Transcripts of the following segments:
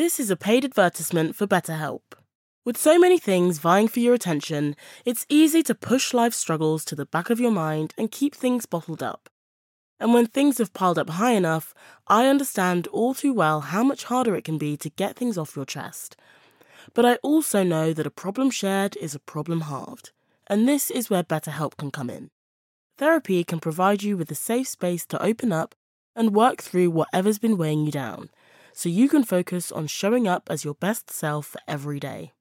This is a paid advertisement for BetterHelp. With so many things vying for your attention, it's easy to push life struggles to the back of your mind and keep things bottled up. And when things have piled up high enough, I understand all too well how much harder it can be to get things off your chest. But I also know that a problem shared is a problem halved, and this is where BetterHelp can come in. Therapy can provide you with a safe space to open up and work through whatever's been weighing you down, so you can focus on showing up as your best self every day.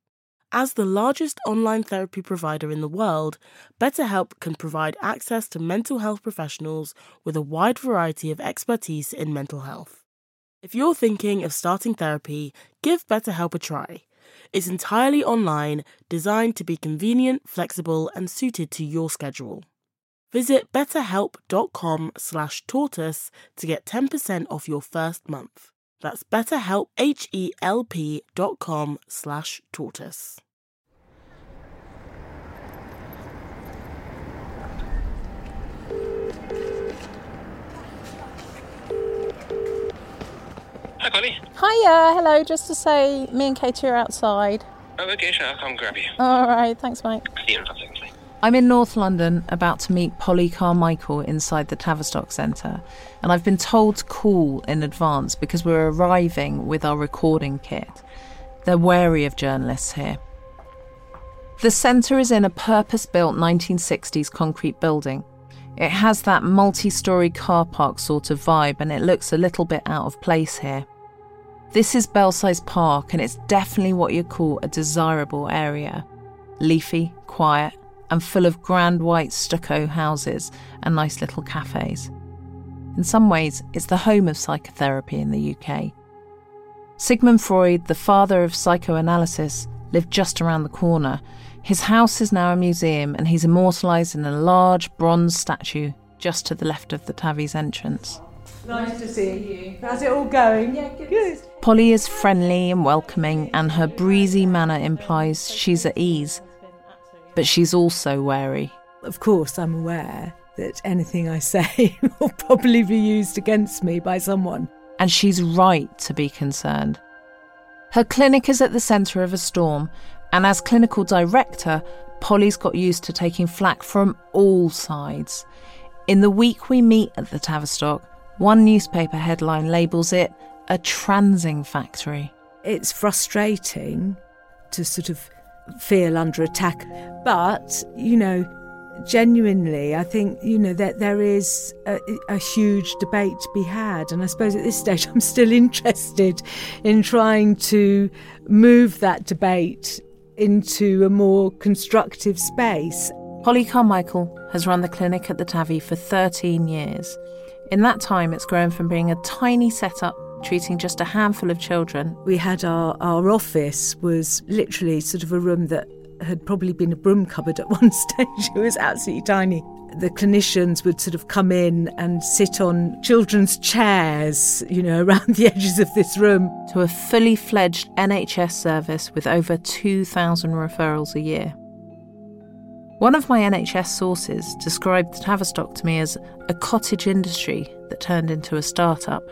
As the largest online therapy provider in the world, BetterHelp can provide access to mental health professionals with a wide variety of expertise in mental health. If you're thinking of starting therapy, give BetterHelp a try. It's entirely online, designed to be convenient, flexible, and suited to your schedule. Visit betterhelp.com slash tortoise to get 10% off your first month. That's betterhelp, H-E-L-P dot com slash tortoise. Hi, Polly. Hiya, hello. Just to say, me and Katie are outside. Oh, okay, sure. I'll come grab you. All right, thanks, mate. See you in five seconds. I'm in North London, about to meet Polly Carmichael inside the Tavistock Centre, and I've been told to call in advance because we're arriving with our recording kit. They're wary of journalists here. The centre is in a purpose built 1960s concrete building. It has that multi story car park sort of vibe, and it looks a little bit out of place here. This is Belsize Park, and it's definitely what you'd call a desirable area. Leafy, quiet, and full of grand white stucco houses and nice little cafes. In some ways, it's the home of psychotherapy in the UK. Sigmund Freud, the father of psychoanalysis, lived just around the corner. His house is now a museum, and he's immortalised in a large bronze statue just to the left of the Tavi's entrance. Nice to see you. How's it all going? Yeah, good. Polly is friendly and welcoming, and her breezy manner implies she's at ease. But she's also wary. Of course, I'm aware that anything I say will probably be used against me by someone. And she's right to be concerned. Her clinic is at the centre of a storm, and as clinical director, Polly's got used to taking flack from all sides. In the week we meet at the Tavistock, one newspaper headline labels it a transing factory. It's frustrating to sort of feel under attack. But, you know, genuinely, I think, you know, that there is a, a, huge debate to be had. And I suppose at this stage, I'm still interested in trying to move that debate into a more constructive space. Polly Carmichael has run the clinic at the Tavi for 13 years. In that time, it's grown from being a tiny setup treating just a handful of children. We had our, our office was literally sort of a room that had probably been a broom cupboard at one stage. It was absolutely tiny. The clinicians would sort of come in and sit on children's chairs, you know, around the edges of this room. To a fully fledged NHS service with over 2,000 referrals a year. One of my NHS sources described Tavistock to me as a cottage industry that turned into a startup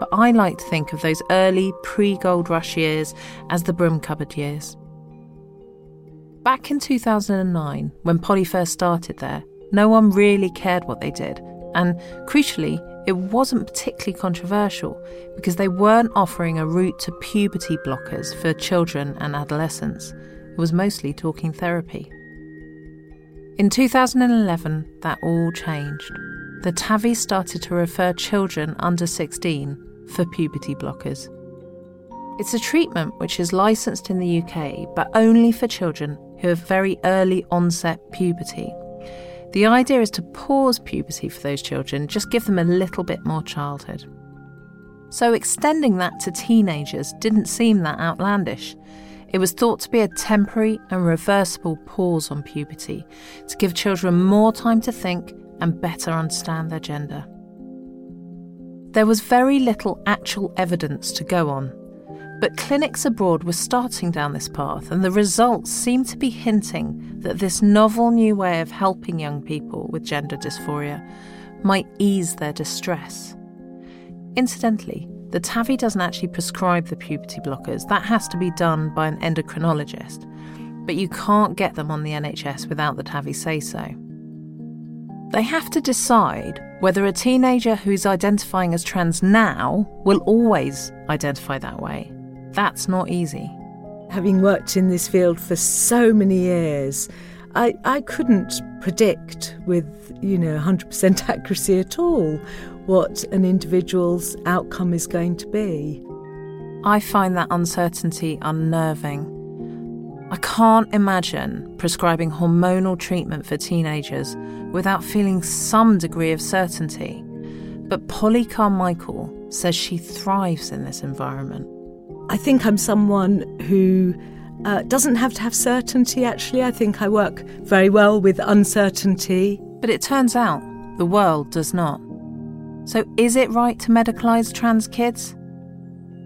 but I like to think of those early pre gold rush years as the broom cupboard years. Back in 2009, when Polly first started there, no one really cared what they did, and crucially, it wasn't particularly controversial because they weren't offering a route to puberty blockers for children and adolescents. It was mostly talking therapy. In 2011, that all changed. The TAVI started to refer children under 16 for puberty blockers. It's a treatment which is licensed in the UK, but only for children who have very early onset puberty. The idea is to pause puberty for those children, just give them a little bit more childhood. So extending that to teenagers didn't seem that outlandish. It was thought to be a temporary and reversible pause on puberty to give children more time to think and better understand their gender. There was very little actual evidence to go on, but clinics abroad were starting down this path, and the results seemed to be hinting that this novel new way of helping young people with gender dysphoria might ease their distress. Incidentally, the TAVI doesn't actually prescribe the puberty blockers, that has to be done by an endocrinologist. But you can't get them on the NHS without the TAVI say so. They have to decide whether a teenager who's identifying as trans now will always identify that way. That's not easy. Having worked in this field for so many years, I, I couldn't predict with, you know, 100% accuracy at all what an individual's outcome is going to be. I find that uncertainty unnerving. I can't imagine prescribing hormonal treatment for teenagers without feeling some degree of certainty. But Polly Carmichael says she thrives in this environment. I think I'm someone who uh, doesn't have to have certainty, actually. I think I work very well with uncertainty. But it turns out the world does not. So, is it right to medicalise trans kids?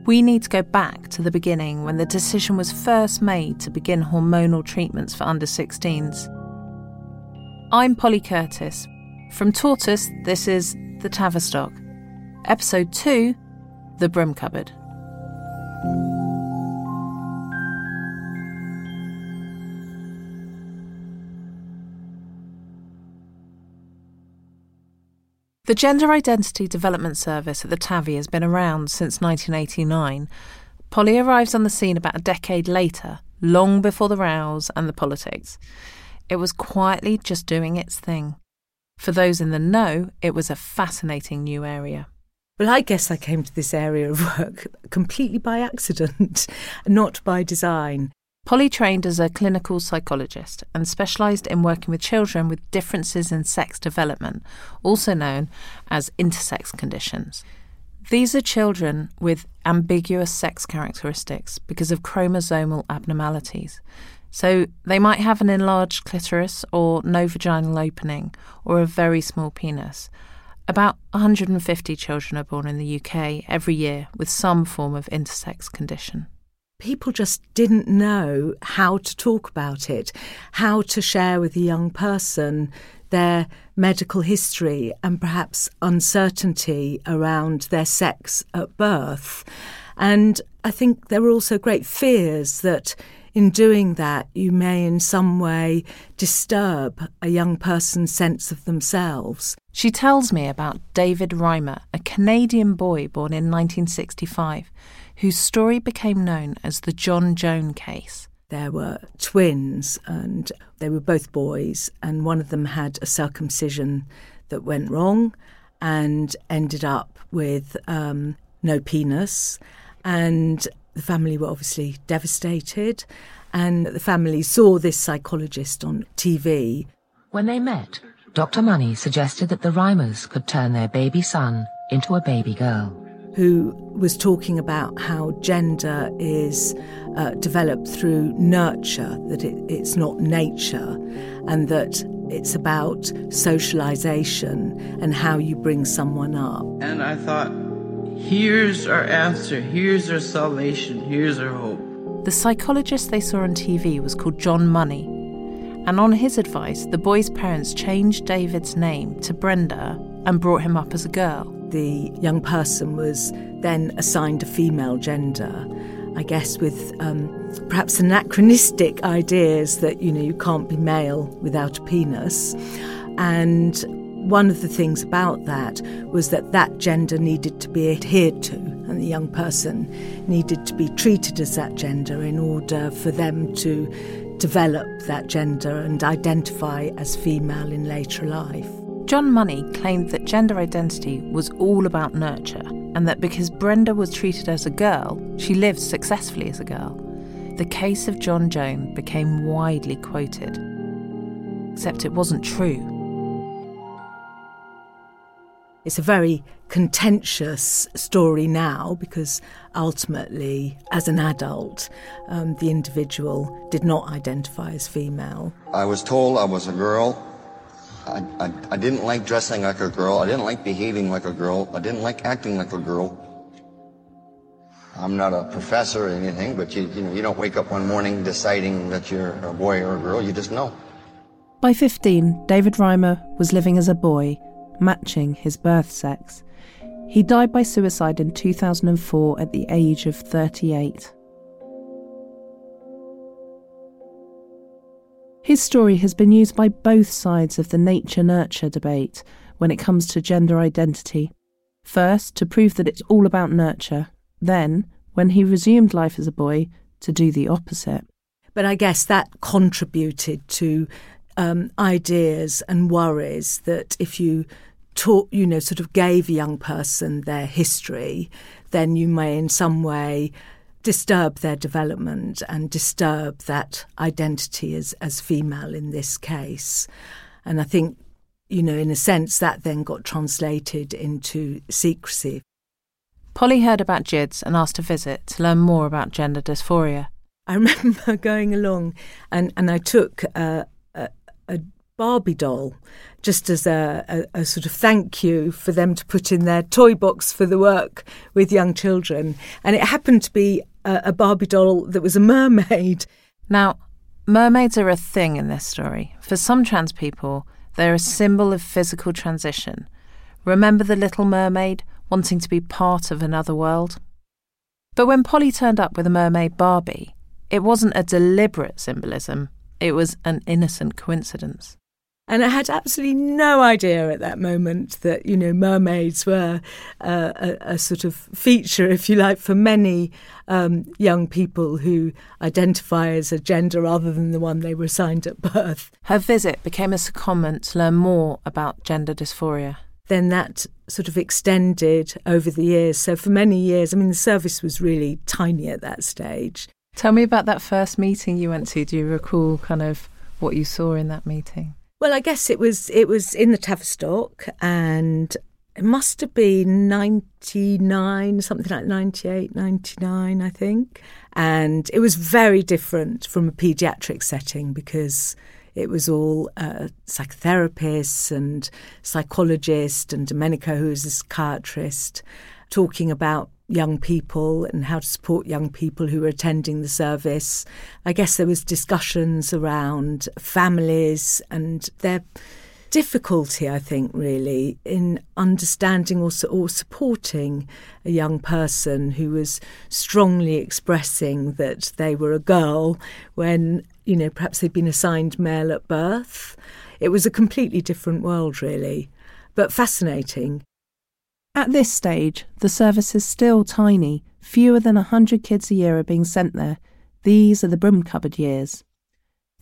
We need to go back to the beginning when the decision was first made to begin hormonal treatments for under 16s. I'm Polly Curtis. From Tortoise, this is The Tavistock. Episode 2 The Broom Cupboard. The Gender Identity Development Service at the TAVI has been around since 1989. Polly arrives on the scene about a decade later, long before the rows and the politics. It was quietly just doing its thing. For those in the know, it was a fascinating new area. Well, I guess I came to this area of work completely by accident, not by design. Polly trained as a clinical psychologist and specialised in working with children with differences in sex development, also known as intersex conditions. These are children with ambiguous sex characteristics because of chromosomal abnormalities. So they might have an enlarged clitoris or no vaginal opening or a very small penis. About 150 children are born in the UK every year with some form of intersex condition people just didn't know how to talk about it, how to share with a young person their medical history and perhaps uncertainty around their sex at birth. And I think there were also great fears that in doing that, you may in some way disturb a young person's sense of themselves. She tells me about David Reimer, a Canadian boy born in 1965 whose story became known as the John Joan case. There were twins, and they were both boys, and one of them had a circumcision that went wrong and ended up with um, no penis. And the family were obviously devastated. And the family saw this psychologist on TV. When they met, Dr. Money suggested that the Reimers could turn their baby son into a baby girl who was talking about how gender is uh, developed through nurture, that it, it's not nature, and that it's about socialization and how you bring someone up. And I thought, here's our answer, here's our salvation, here's our hope. The psychologist they saw on TV was called John Money. And on his advice, the boy's parents changed David's name to Brenda and brought him up as a girl the young person was then assigned a female gender. I guess with um, perhaps anachronistic ideas that you know you can't be male without a penis, and one of the things about that was that that gender needed to be adhered to, and the young person needed to be treated as that gender in order for them to develop that gender and identify as female in later life. John Money claimed that gender identity was all about nurture, and that because Brenda was treated as a girl, she lived successfully as a girl. The case of John Joan became widely quoted. Except it wasn't true. It's a very contentious story now because ultimately, as an adult, um, the individual did not identify as female. I was told I was a girl. I, I, I didn't like dressing like a girl. I didn't like behaving like a girl. I didn't like acting like a girl. I'm not a professor or anything, but you, you, know, you don't wake up one morning deciding that you're a boy or a girl. You just know. By 15, David Reimer was living as a boy, matching his birth sex. He died by suicide in 2004 at the age of 38. His story has been used by both sides of the nature nurture debate when it comes to gender identity. First, to prove that it's all about nurture, then, when he resumed life as a boy, to do the opposite. But I guess that contributed to um, ideas and worries that if you taught, you know, sort of gave a young person their history, then you may in some way disturb their development and disturb that identity as, as female in this case. And I think, you know, in a sense, that then got translated into secrecy. Polly heard about JIDS and asked to visit to learn more about gender dysphoria. I remember going along and, and I took a, a, a Barbie doll just as a, a, a, sort of thank you for them to put in their toy box for the work with young children. And it happened to be a, Barbie doll that was a mermaid. Now, mermaids are a thing in this story. For some trans people, they're a symbol of physical transition. Remember the little mermaid wanting to be part of another world? But when Polly turned up with a mermaid Barbie, it wasn't a deliberate symbolism, it was an innocent coincidence. And I had absolutely no idea at that moment that, you know, mermaids were uh, a, a, sort of feature, if you like, for many um, young people who identify as a gender other than the one they were assigned at birth. Her visit became a secondment to learn more about gender dysphoria. Then that sort of extended over the years. So for many years, I mean, the service was really tiny at that stage. Tell me about that first meeting you went to. Do you recall kind of what you saw in that meeting? Well, I guess it was it was in the Tavistock, and it must have been 99, something like 98, 99, I think. And it was very different from a paediatric setting because it was all uh, psychotherapists and psychologists, and Domenico, who was a psychiatrist, talking about young people and how to support young people who were attending the service. I guess there was discussions around families and their difficulty, I think, really, in understanding or, or supporting a young person who was strongly expressing that they were a girl when, you know, perhaps they'd been assigned male at birth. It was a completely different world, really, but fascinating. At this stage, the service is still tiny. Fewer than 100 kids a year are being sent there. These are the broom cupboard years.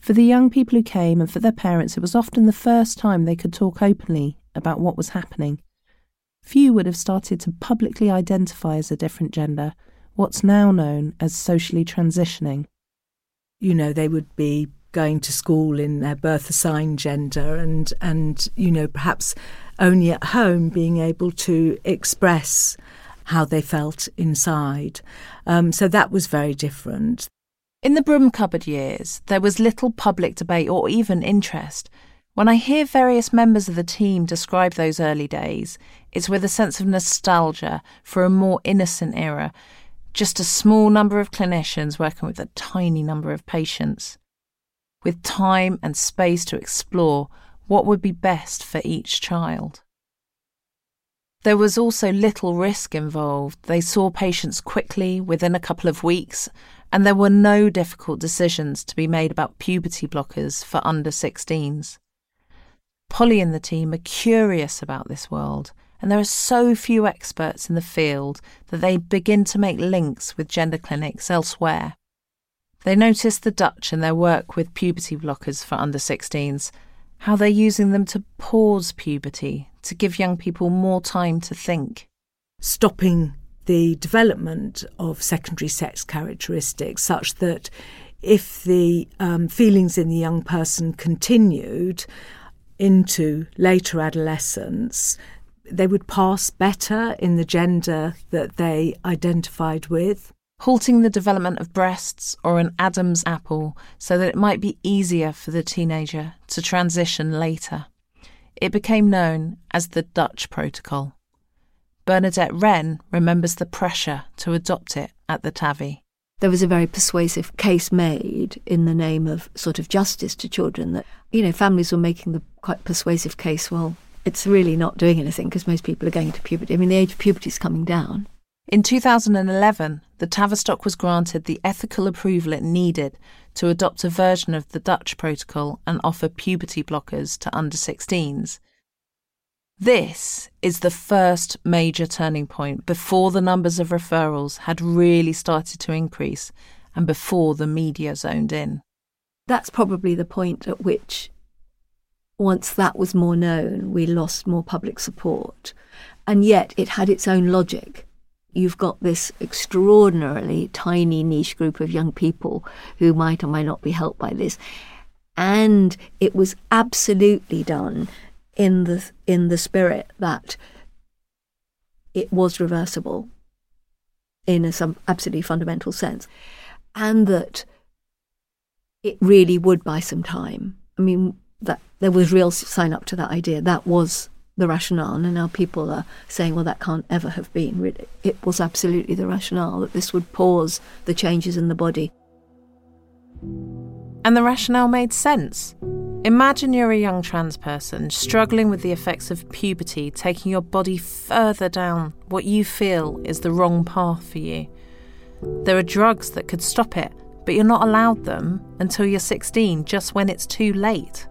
For the young people who came and for their parents, it was often the first time they could talk openly about what was happening. Few would have started to publicly identify as a different gender, what's now known as socially transitioning. You know, they would be going to school in their birth assigned gender and and you know perhaps only at home being able to express how they felt inside. Um, so that was very different. In the broom cupboard years, there was little public debate or even interest. When I hear various members of the team describe those early days, it's with a sense of nostalgia for a more innocent era, just a small number of clinicians working with a tiny number of patients. With time and space to explore what would be best for each child. There was also little risk involved. They saw patients quickly within a couple of weeks, and there were no difficult decisions to be made about puberty blockers for under 16s. Polly and the team are curious about this world, and there are so few experts in the field that they begin to make links with gender clinics elsewhere. They notice the Dutch and their work with puberty blockers for under 16s how they're using them to pause puberty, to give young people more time to think. Stopping the development of secondary sex characteristics such that if the um, feelings in the young person continued into later adolescence, they would pass better in the gender that they identified with. Halting the development of breasts or an Adam's apple so that it might be easier for the teenager to transition later. It became known as the Dutch Protocol. Bernadette Wren remembers the pressure to adopt it at the TAVI. There was a very persuasive case made in the name of sort of justice to children that, you know, families were making the quite persuasive case, well, it's really not doing anything because most people are going to puberty. I mean, the age of puberty is coming down. In 2011, the Tavistock was granted the ethical approval it needed to adopt a version of the Dutch protocol and offer puberty blockers to under 16s. This is the first major turning point before the numbers of referrals had really started to increase and before the media zoned in. That's probably the point at which once that was more known, we lost more public support. And yet it had its own logic. You've got this extraordinarily tiny niche group of young people who might or might not be helped by this. And it was absolutely done in the in the spirit that it was reversible in a, some absolutely fundamental sense, and that it really would buy some time. I mean, that there was real sign up to that idea. That was the rationale, and now people are saying, well, that can't ever have been. It was absolutely the rationale that this would pause the changes in the body. And the rationale made sense. Imagine you're a young trans person struggling with the effects of puberty taking your body further down what you feel is the wrong path for you. There are drugs that could stop it, but you're not allowed them until you're 16, just when it's too late.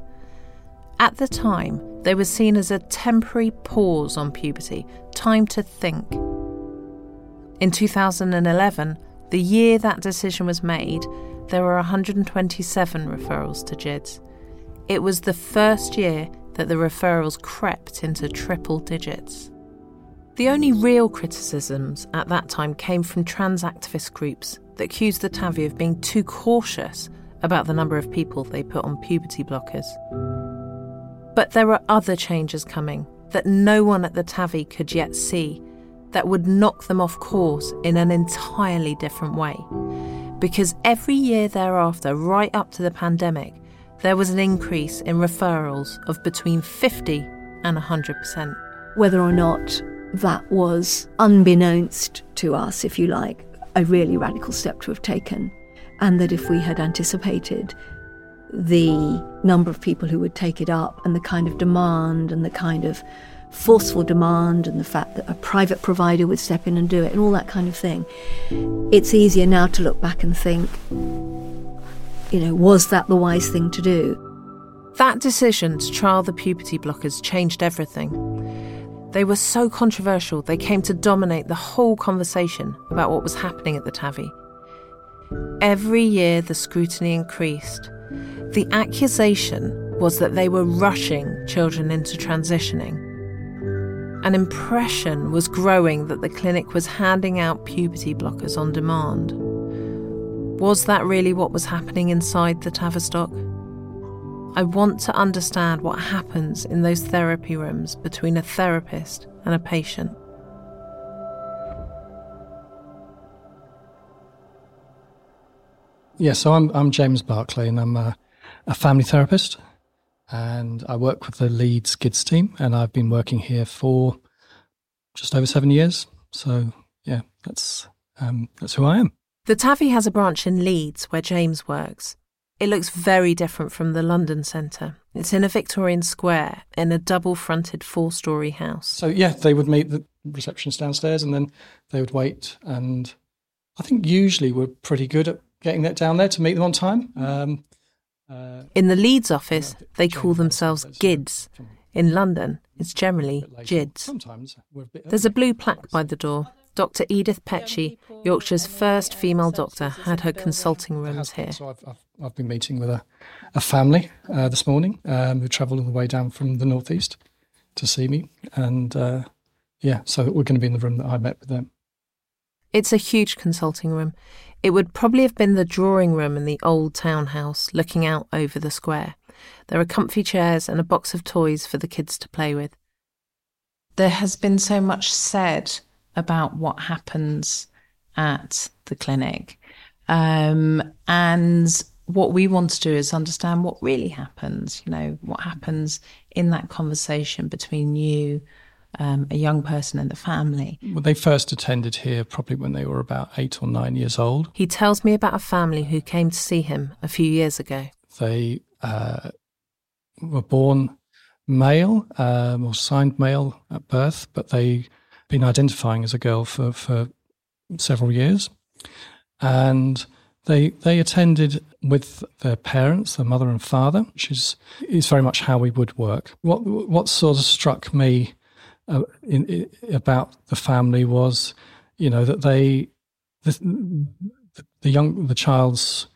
At the time, they were seen as a temporary pause on puberty, time to think. In 2011, the year that decision was made, there were 127 referrals to GIDS. It was the first year that the referrals crept into triple digits. The only real criticisms at that time came from trans activist groups that accused the TAVI of being too cautious about the number of people they put on puberty blockers. But there are other changes coming that no one at the TAVI could yet see that would knock them off course in an entirely different way. Because every year thereafter, right up to the pandemic, there was an increase in referrals of between 50 and 100%. Whether or not that was unbeknownst to us, if you like, a really radical step to have taken, and that if we had anticipated the number of people who would take it up and the kind of demand and the kind of forceful demand and the fact that a private provider would step in and do it and all that kind of thing. It's easier now to look back and think, you know, was that the wise thing to do? That decision to trial the puberty blockers changed everything. They were so controversial, they came to dominate the whole conversation about what was happening at the TAVI. Every year, the scrutiny increased the accusation was that they were rushing children into transitioning. An impression was growing that the clinic was handing out puberty blockers on demand. Was that really what was happening inside the Tavistock? I want to understand what happens in those therapy rooms between a therapist and a patient. Yeah, so I'm I'm James Barclay, and I'm a, a family therapist, and I work with the Leeds GIDS team, and I've been working here for just over seven years. So yeah, that's um, that's who I am. The TAVI has a branch in Leeds where James works. It looks very different from the London centre. It's in a Victorian square in a double fronted four story house. So, yeah, they would meet the receptionist downstairs and then they would wait. And I think usually we're pretty good at getting that down there to meet them on time. Um, uh, in the Leeds office, they call themselves GIDS. In London, it's generally JIDs. There's a blue plaque by the door. Dr. Edith Pechey, Yorkshire's first female doctor, had her consulting rooms here. So I've, I've, I've been meeting with a, a family uh, this morning um, who travelled all the way down from the northeast to see me. And uh, yeah, so we're going to be in the room that I met with them. It's a huge consulting room. It would probably have been the drawing room in the old townhouse looking out over the square. There are comfy chairs and a box of toys for the kids to play with. There has been so much said about what happens at the clinic. Um, and what we want to do is understand what really happens, you know, what happens in that conversation between you, um, a young person, and the family. Well, they first attended here probably when they were about eight or nine years old. He tells me about a family who came to see him a few years ago. They uh, were born male um, or signed male at birth, but they've been identifying as a girl for, for several years. And they they attended with their parents, their mother and father, which is is very much how we would work. What what sort of struck me uh, in, in, about the family was, you know, that they the, the young the child's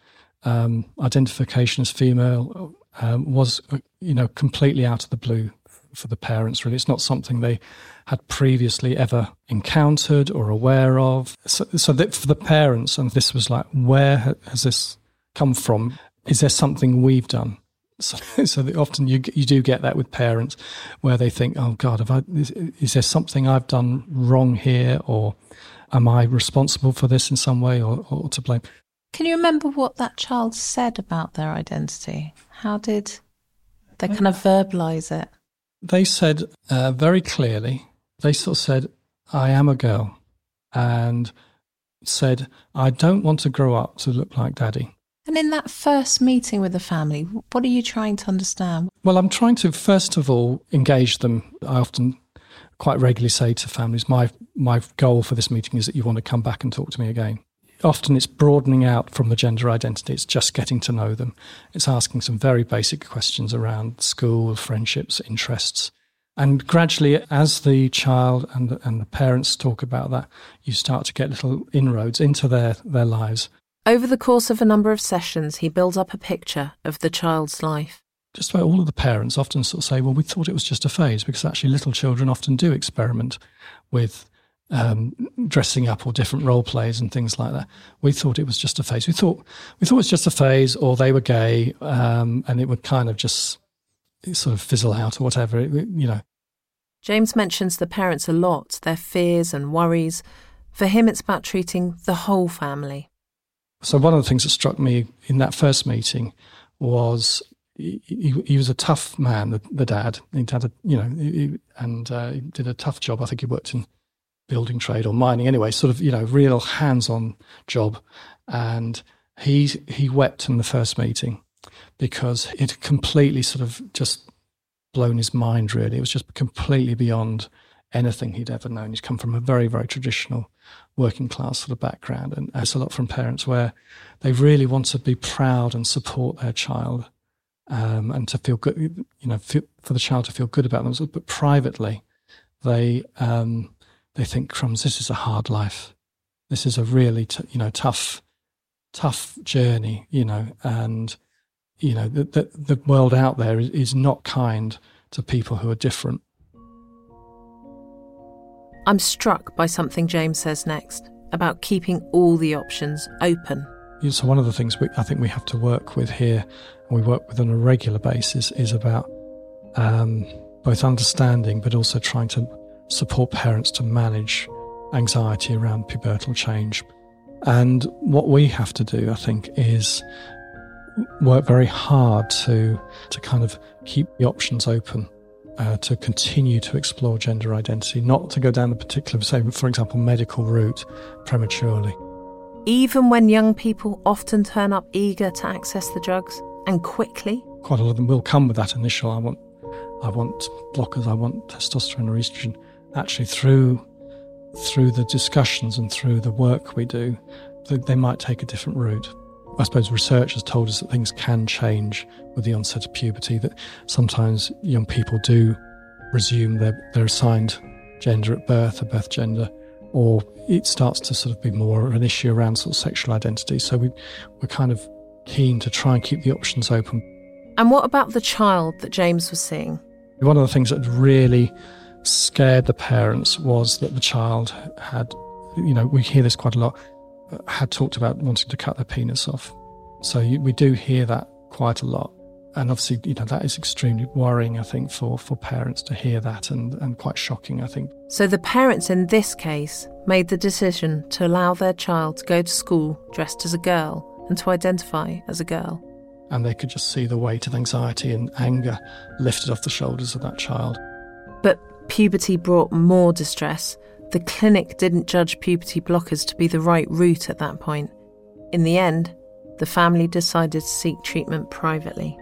um, identification as female um, was, you know, completely out of the blue for the parents. Really, it's not something they had previously ever encountered or aware of. So, so that for the parents, and this was like, where has this come from? Is there something we've done? So, so that often you you do get that with parents, where they think, "Oh God, have I, is, is there something I've done wrong here, or am I responsible for this in some way, or, or to blame?" Can you remember what that child said about their identity? How did they kind of verbalize it? They said uh, very clearly they sort of said, I am a girl, and said, I don't want to grow up to look like daddy. And in that first meeting with the family, what are you trying to understand? Well, I'm trying to, first of all, engage them. I often quite regularly say to families, my, my goal for this meeting is that you want to come back and talk to me again. Often it's broadening out from the gender identity, it's just getting to know them. It's asking some very basic questions around school, friendships, interests. And gradually, as the child and the, and the parents talk about that, you start to get little inroads into their, their lives. Over the course of a number of sessions, he builds up a picture of the child's life. Just about all of the parents often sort of say, well, we thought it was just a phase because actually little children often do experiment with um, dressing up or different role plays and things like that. We thought it was just a phase. We thought we thought it was just a phase, or they were gay, um, and it would kind of just sort of fizzle out or whatever, you know. James mentions the parents a lot, their fears and worries. For him, it's about treating the whole family. So, one of the things that struck me in that first meeting was he, he, he was a tough man, the, the, dad. He had a, you know, he, and uh, he did a tough job. I think he worked in building trade or mining anyway, sort of, you know, real hands on job. And he, he wept in the first meeting because it completely sort of just blown his mind, really. It was just completely beyond anything he'd ever known. He's come from a very, very traditional working class sort of background. And that's a lot from parents where they really want to be proud and support their child um, and to feel good, you know, for the child to feel good about themselves. But privately, they, um, they think, crumbs, this is a hard life. This is a really, t- you know, tough, tough journey, you know, and you know, the, the, the world out there is, is not kind to people who are different. I'm struck by something James says next about keeping all the options open. So, one of the things we, I think we have to work with here, and we work with on a regular basis, is about um, both understanding but also trying to support parents to manage anxiety around pubertal change. And what we have to do, I think, is work very hard to to kind of keep the options open, uh, to continue to explore gender identity, not to go down the particular, say, for example, medical route prematurely. Even when young people often turn up eager to access the drugs and quickly. Quite a lot of them will come with that initial, I want, I want blockers, I want testosterone or estrogen. Actually, through through the discussions and through the work we do, they might take a different route. I suppose research has told us that things can change with the onset of puberty, that sometimes young people do resume their, their assigned gender at birth, a birth gender, or it starts to sort of be more an issue around sort of sexual identity. So we, we're kind of keen to try and keep the options open. And what about the child that James was seeing? One of the things that really scared the parents was that the child had, you know, we hear this quite a lot, had talked about wanting to cut their penis off. So we do hear that quite a lot. and obviously, you know, that is extremely worrying, I think, for, for parents to hear that and, and quite shocking, I think. So the parents in this case made the decision to allow their child to go to school dressed as a girl and to identify as a girl. And they could just see the weight of anxiety and anger lifted off the shoulders of that child. But puberty brought more distress. The clinic didn't judge puberty blockers to be the right route at that point. In the end, the family decided to seek treatment privately.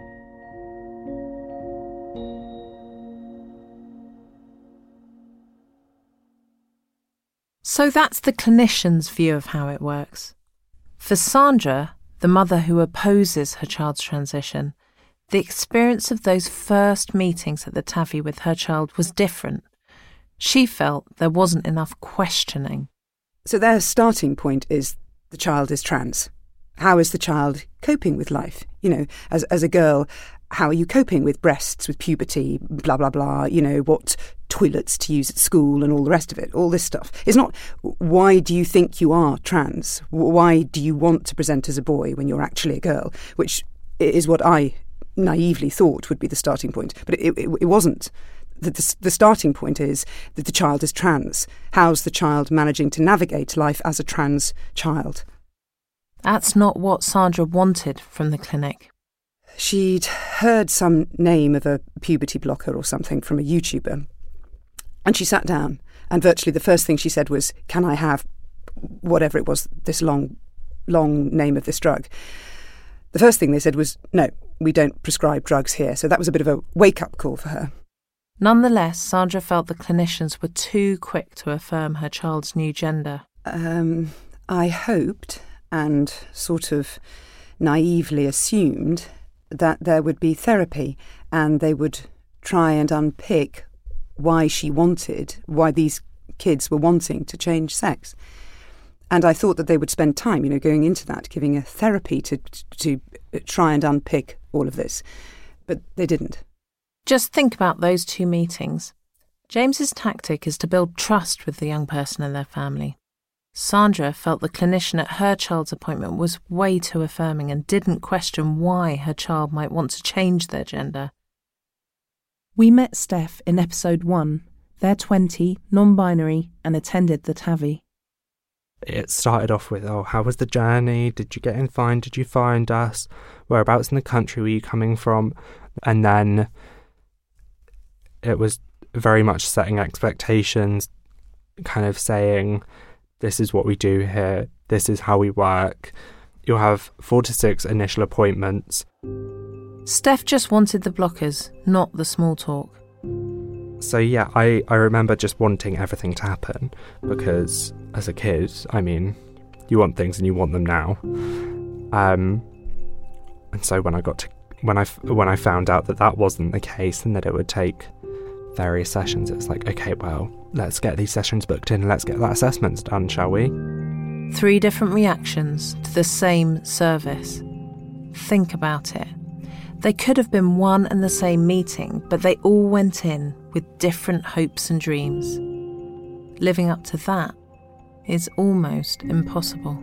So that's the clinician's view of how it works. For Sandra, the mother who opposes her child's transition, the experience of those first meetings at the TAVI with her child was different. She felt there wasn't enough questioning. So their starting point is the child is trans. How is the child coping with life? You know, as, as a girl, how are you coping with breasts, with puberty, blah, blah, blah, you know, what toilets to use at school and all the rest of it, all this stuff. It's not why do you think you are trans? Why do you want to present as a boy when you're actually a girl? Which is what I naively thought would be the starting point, but it, it, it wasn't. The, the, the, starting point is that the child is trans. How's the child managing to navigate life as a trans child? That's not what Sandra wanted from the clinic. She'd heard some name of a puberty blocker or something from a YouTuber. And she sat down, and virtually the first thing she said was, Can I have whatever it was, this long, long name of this drug? The first thing they said was, No, we don't prescribe drugs here. So that was a bit of a wake up call for her. Nonetheless, Sandra felt the clinicians were too quick to affirm her child's new gender. Um, I hoped and sort of naively assumed that there would be therapy and they would try and unpick why she wanted, why these kids were wanting to change sex. And I thought that they would spend time, you know, going into that, giving a therapy to, to try and unpick all of this. But they didn't. Just think about those two meetings. James's tactic is to build trust with the young person and their family. Sandra felt the clinician at her child's appointment was way too affirming and didn't question why her child might want to change their gender. We met Steph in episode 1. They're 20, non binary, and attended the TAVI. It started off with, oh, how was the journey? Did you get in fine? Did you find us? Whereabouts in the country were you coming from? And then it was very much setting expectations, kind of saying, this is what we do here, this is how we work. You'll have four to six initial appointments. Steph just wanted the blockers, not the small talk. So, yeah, I, I remember just wanting everything to happen because as a kid, I mean, you want things and you want them now. Um, and so when I got to when I when I found out that that wasn't the case and that it would take various sessions, it's like, okay, well, let's get these sessions booked in let's get that assessments done, shall we? Three different reactions to the same service. Think about it. They could have been one and the same meeting, but they all went in with different hopes and dreams. Living up to that is almost impossible.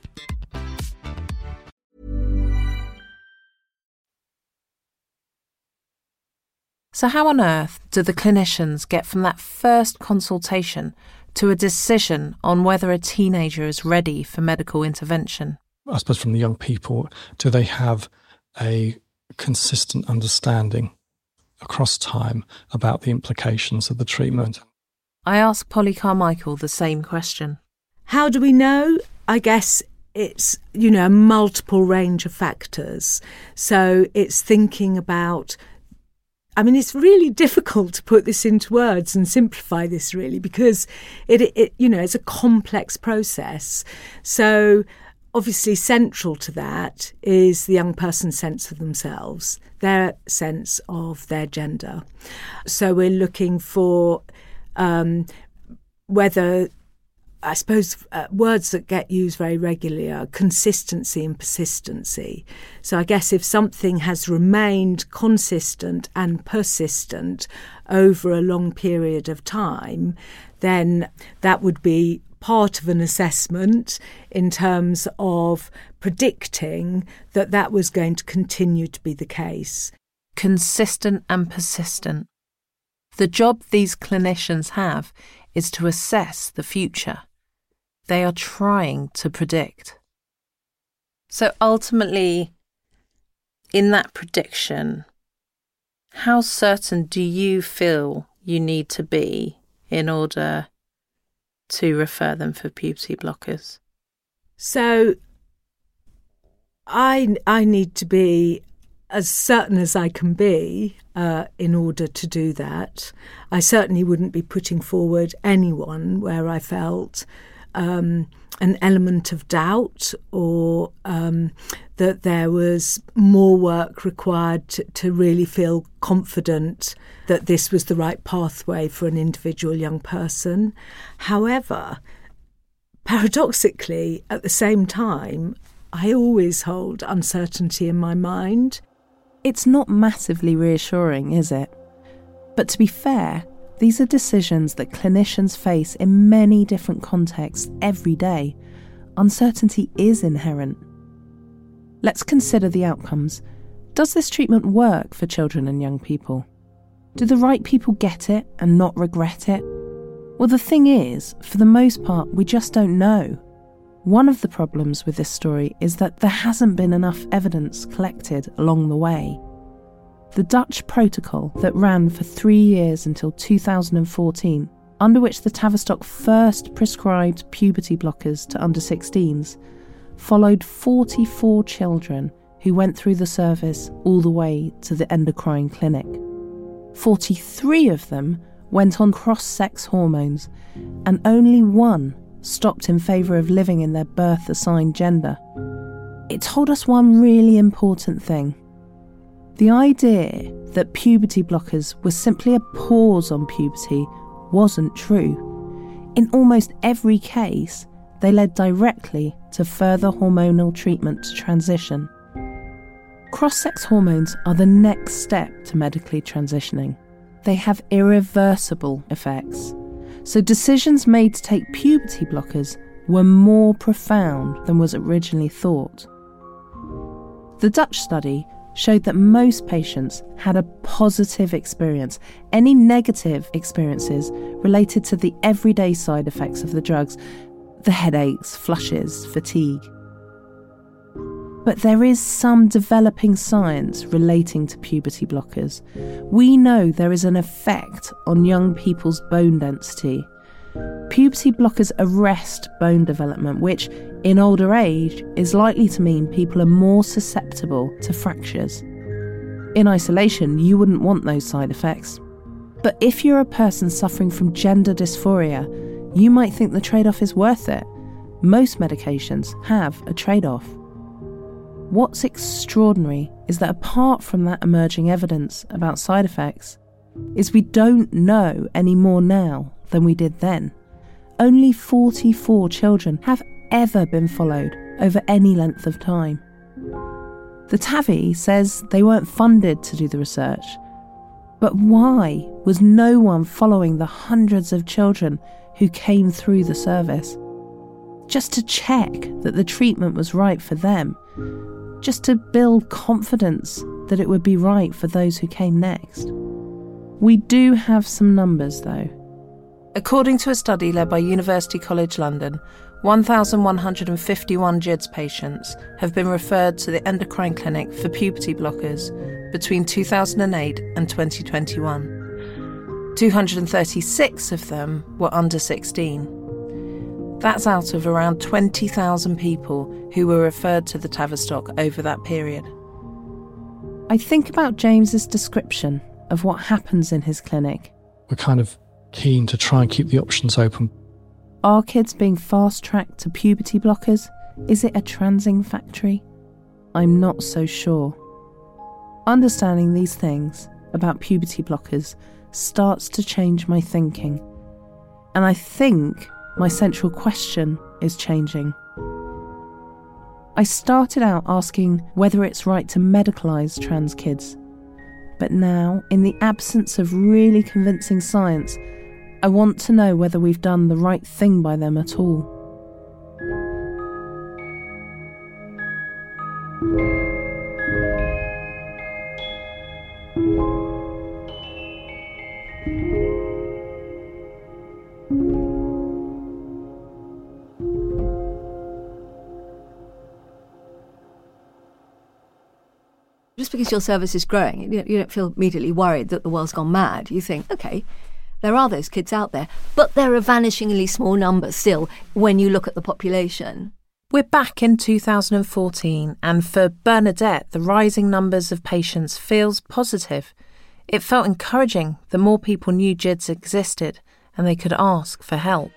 So, how on earth do the clinicians get from that first consultation to a decision on whether a teenager is ready for medical intervention? I suppose from the young people, do they have a consistent understanding across time about the implications of the treatment? I asked Polly Carmichael the same question. How do we know? I guess it's, you know, a multiple range of factors. So it's thinking about I mean, it's really difficult to put this into words and simplify this really because it, it, you know, it's a complex process. So, obviously, central to that is the young person's sense of themselves, their sense of their gender. So, we're looking for um, whether I suppose uh, words that get used very regularly are consistency and persistency. So I guess if something has remained consistent and persistent over a long period of time, then that would be part of an assessment in terms of predicting that that was going to continue to be the case. Consistent and persistent. The job these clinicians have is to assess the future they are trying to predict. So ultimately, in that prediction, how certain do you feel you need to be in order to refer them for puberty blockers? So I I need to be as certain as I can be uh, in order to do that. I certainly wouldn't be putting forward anyone where I felt um, an element of doubt or um, that there was more work required to, to, really feel confident that this was the right pathway for an individual young person. However, paradoxically, at the same time, I always hold uncertainty in my mind. It's not massively reassuring, is it? But to be fair, these are decisions that clinicians face in many different contexts every day. Uncertainty is inherent. Let's consider the outcomes. Does this treatment work for children and young people? Do the right people get it and not regret it? Well, the thing is, for the most part, we just don't know. One of the problems with this story is that there hasn't been enough evidence collected along the way. The Dutch protocol that ran for three years until 2014, under which the Tavistock first prescribed puberty blockers to under 16s, followed 44 children who went through the service all the way to the endocrine clinic. 43 of them went on cross sex hormones, and only one stopped in favour of living in their birth assigned gender. It told us one really important thing the idea that puberty blockers were simply a pause on puberty wasn't true. In almost every case, they led directly to further hormonal treatment to transition. Cross sex hormones are the next step to medically transitioning. They have irreversible effects. So, decisions made to take puberty blockers were more profound than was originally thought. The Dutch study showed that most patients had a positive experience. Any negative experiences related to the everyday side effects of the drugs the headaches, flushes, fatigue. But there is some developing science relating to puberty blockers. We know there is an effect on young people's bone density. Puberty blockers arrest bone development, which in older age is likely to mean people are more susceptible to fractures. In isolation, you wouldn't want those side effects. But if you're a person suffering from gender dysphoria, you might think the trade off is worth it. Most medications have a trade off. What's extraordinary is that apart from that emerging evidence about side effects, is we don't know any more now than we did then. Only 44 children have ever been followed over any length of time. The TAVI says they weren't funded to do the research. But why was no one following the hundreds of children who came through the service? Just to check that the treatment was right for them, just to build confidence that it would be right for those who came next. We do have some numbers though. According to a study led by University College London, 1,151 GIDS patients have been referred to the endocrine clinic for puberty blockers between 2008 and 2021. 236 of them were under 16. That's out of around 20,000 people who were referred to the Tavistock over that period. I think about James's description of what happens in his clinic. We're kind of keen to try and keep the options open are kids being fast tracked to puberty blockers? Is it a transing factory? I'm not so sure. Understanding these things about puberty blockers starts to change my thinking. And I think my central question is changing. I started out asking whether it's right to medicalise trans kids. But now, in the absence of really convincing science, I want to know whether we've done the right thing by them at all. Just because your service is growing, you don't feel immediately worried that the world's gone mad. You think, okay, there are those kids out there, but they're a vanishingly small number still when you look at the population. We're back in 2014, and for Bernadette, the rising numbers of patients feels positive. It felt encouraging that more people knew GIDS existed and they could ask for help.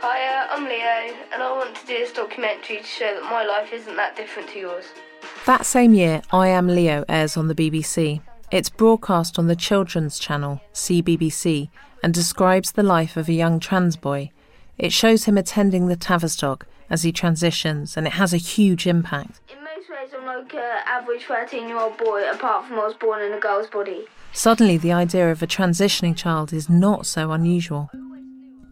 Hi, uh, I'm Leo, and I want to do this documentary to show that my life isn't that different to yours. That same year, I Am Leo airs on the BBC. It's broadcast on the Children's Channel, CBBC, and describes the life of a young trans boy. It shows him attending the Tavistock as he transitions, and it has a huge impact. In most ways, I'm like an average 13 year old boy, apart from I was born in a girl's body. Suddenly, the idea of a transitioning child is not so unusual.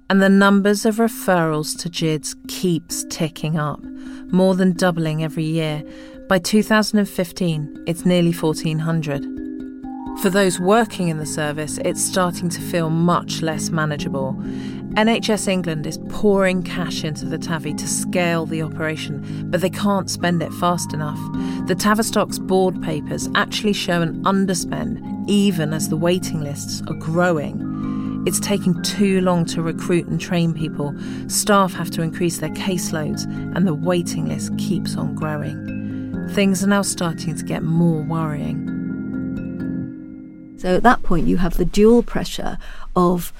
And the numbers of referrals to GIDS keeps ticking up, more than doubling every year. By 2015, it's nearly 1,400. For those working in the service, it's starting to feel much less manageable. NHS England is pouring cash into the TAVI to scale the operation, but they can't spend it fast enough. The Tavistock's board papers actually show an underspend, even as the waiting lists are growing. It's taking too long to recruit and train people. Staff have to increase their caseloads, and the waiting list keeps on growing. Things are now starting to get more worrying. So at that point, you have the dual pressure of,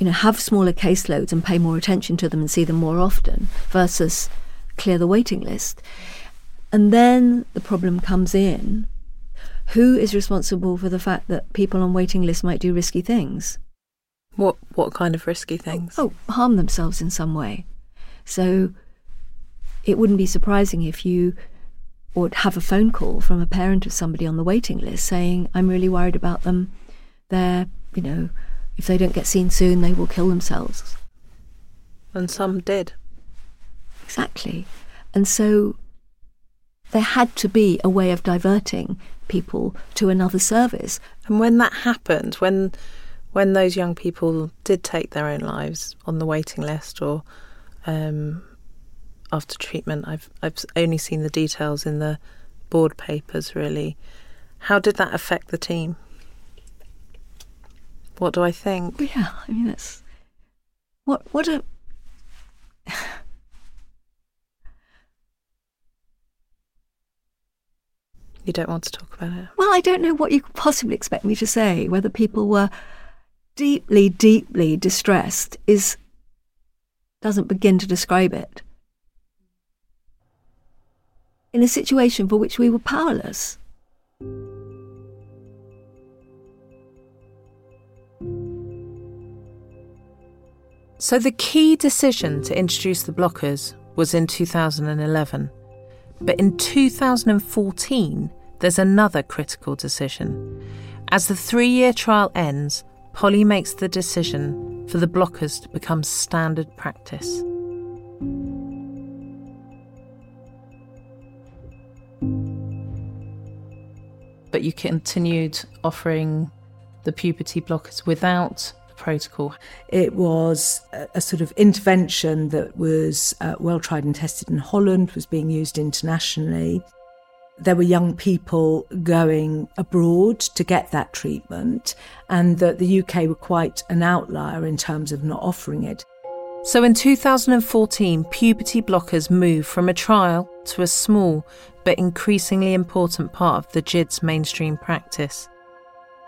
you know, have smaller caseloads and pay more attention to them and see them more often versus clear the waiting list. And then the problem comes in who is responsible for the fact that people on waiting lists might do risky things? What what kind of risky oh, things? Oh, harm themselves in some way. So it wouldn't be surprising if you or have a phone call from a parent of somebody on the waiting list saying, I'm really worried about them. They're, you know, if they don't get seen soon, they will kill themselves. And some did. Exactly. And so there had to be a way of diverting people to another service. And when that happened, when when those young people did take their own lives on the waiting list or um, after treatment. I've I've only seen the details in the board papers really. How did that affect the team? What do I think? Yeah, I mean it's what what a You don't want to talk about it. Well, I don't know what you could possibly expect me to say. Whether people were deeply, deeply distressed is doesn't begin to describe it. In a situation for which we were powerless. So the key decision to introduce the blockers was in 2011. But in 2014, there's another critical decision. As the three year trial ends, Polly makes the decision for the blockers to become standard practice. But you continued offering the puberty blockers without the protocol. It was a, a sort of intervention that was uh, well tried and tested in Holland, was being used internationally. There were young people going abroad to get that treatment, and that the UK were quite an outlier in terms of not offering it. So in 2014, puberty blockers moved from a trial to a small but increasingly important part of the JID's mainstream practice.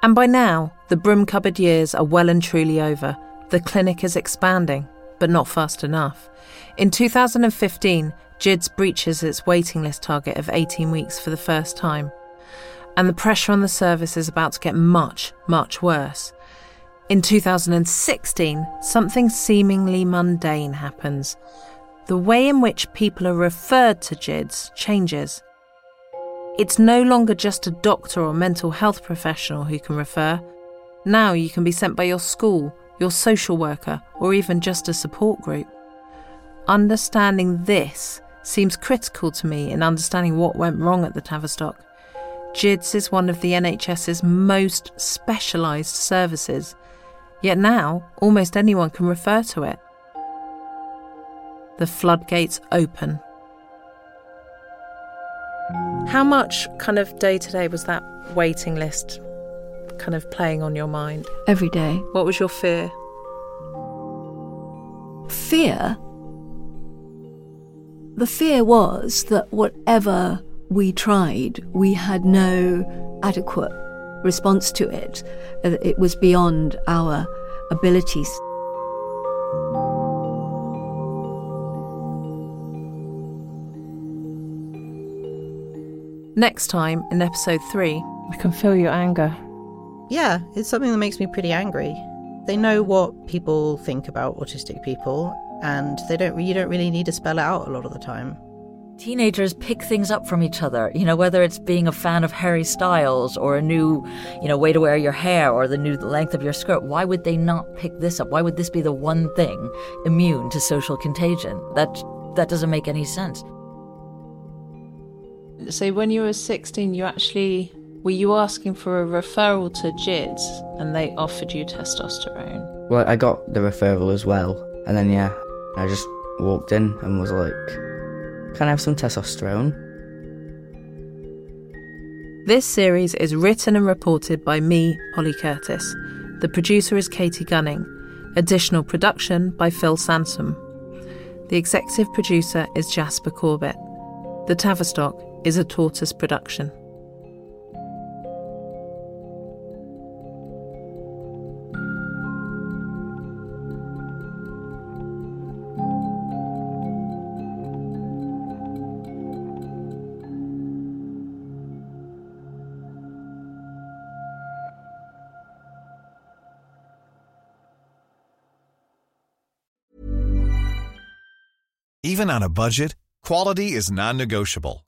And by now, the broom cupboard years are well and truly over. The clinic is expanding, but not fast enough. In 2015, GIDS breaches its waiting list target of 18 weeks for the first time. And the pressure on the service is about to get much, much worse. In 2016, something seemingly mundane happens. The way in which people are referred to GIDS changes. It's no longer just a doctor or mental health professional who can refer. Now you can be sent by your school, your social worker, or even just a support group. Understanding this seems critical to me in understanding what went wrong at the Tavistock. GIDS is one of the NHS's most specialised services, yet now almost anyone can refer to it. The floodgates open. How much kind of day to day was that waiting list kind of playing on your mind? Every day. What was your fear? Fear? The fear was that whatever we tried, we had no adequate response to it. Uh, it was beyond our abilities. Next time in episode three, we can feel your anger. Yeah, it's something that makes me pretty angry. They know what people think about autistic people, and they don't. You don't really need to spell it out a lot of the time. Teenagers pick things up from each other, you know, whether it's being a fan of Harry Styles or a new, you know, way to wear your hair or the new length of your skirt. Why would they not pick this up? Why would this be the one thing immune to social contagion? That that doesn't make any sense. So when you were 16, you actually were you asking for a referral to GIDS and they offered you testosterone? Well, I got the referral as well, and then yeah, I just walked in and was like, "Can I have some testosterone?" This series is written and reported by me, Polly Curtis. The producer is Katie Gunning. Additional production by Phil Sansom. The executive producer is Jasper Corbett. The Tavistock is a tortoise production. Even on a budget, quality is non-negotiable.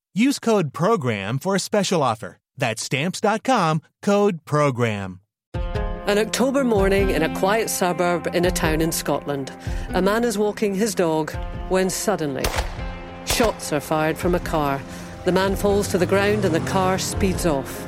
Use code PROGRAM for a special offer. That's stamps.com code PROGRAM. An October morning in a quiet suburb in a town in Scotland, a man is walking his dog when suddenly shots are fired from a car. The man falls to the ground and the car speeds off.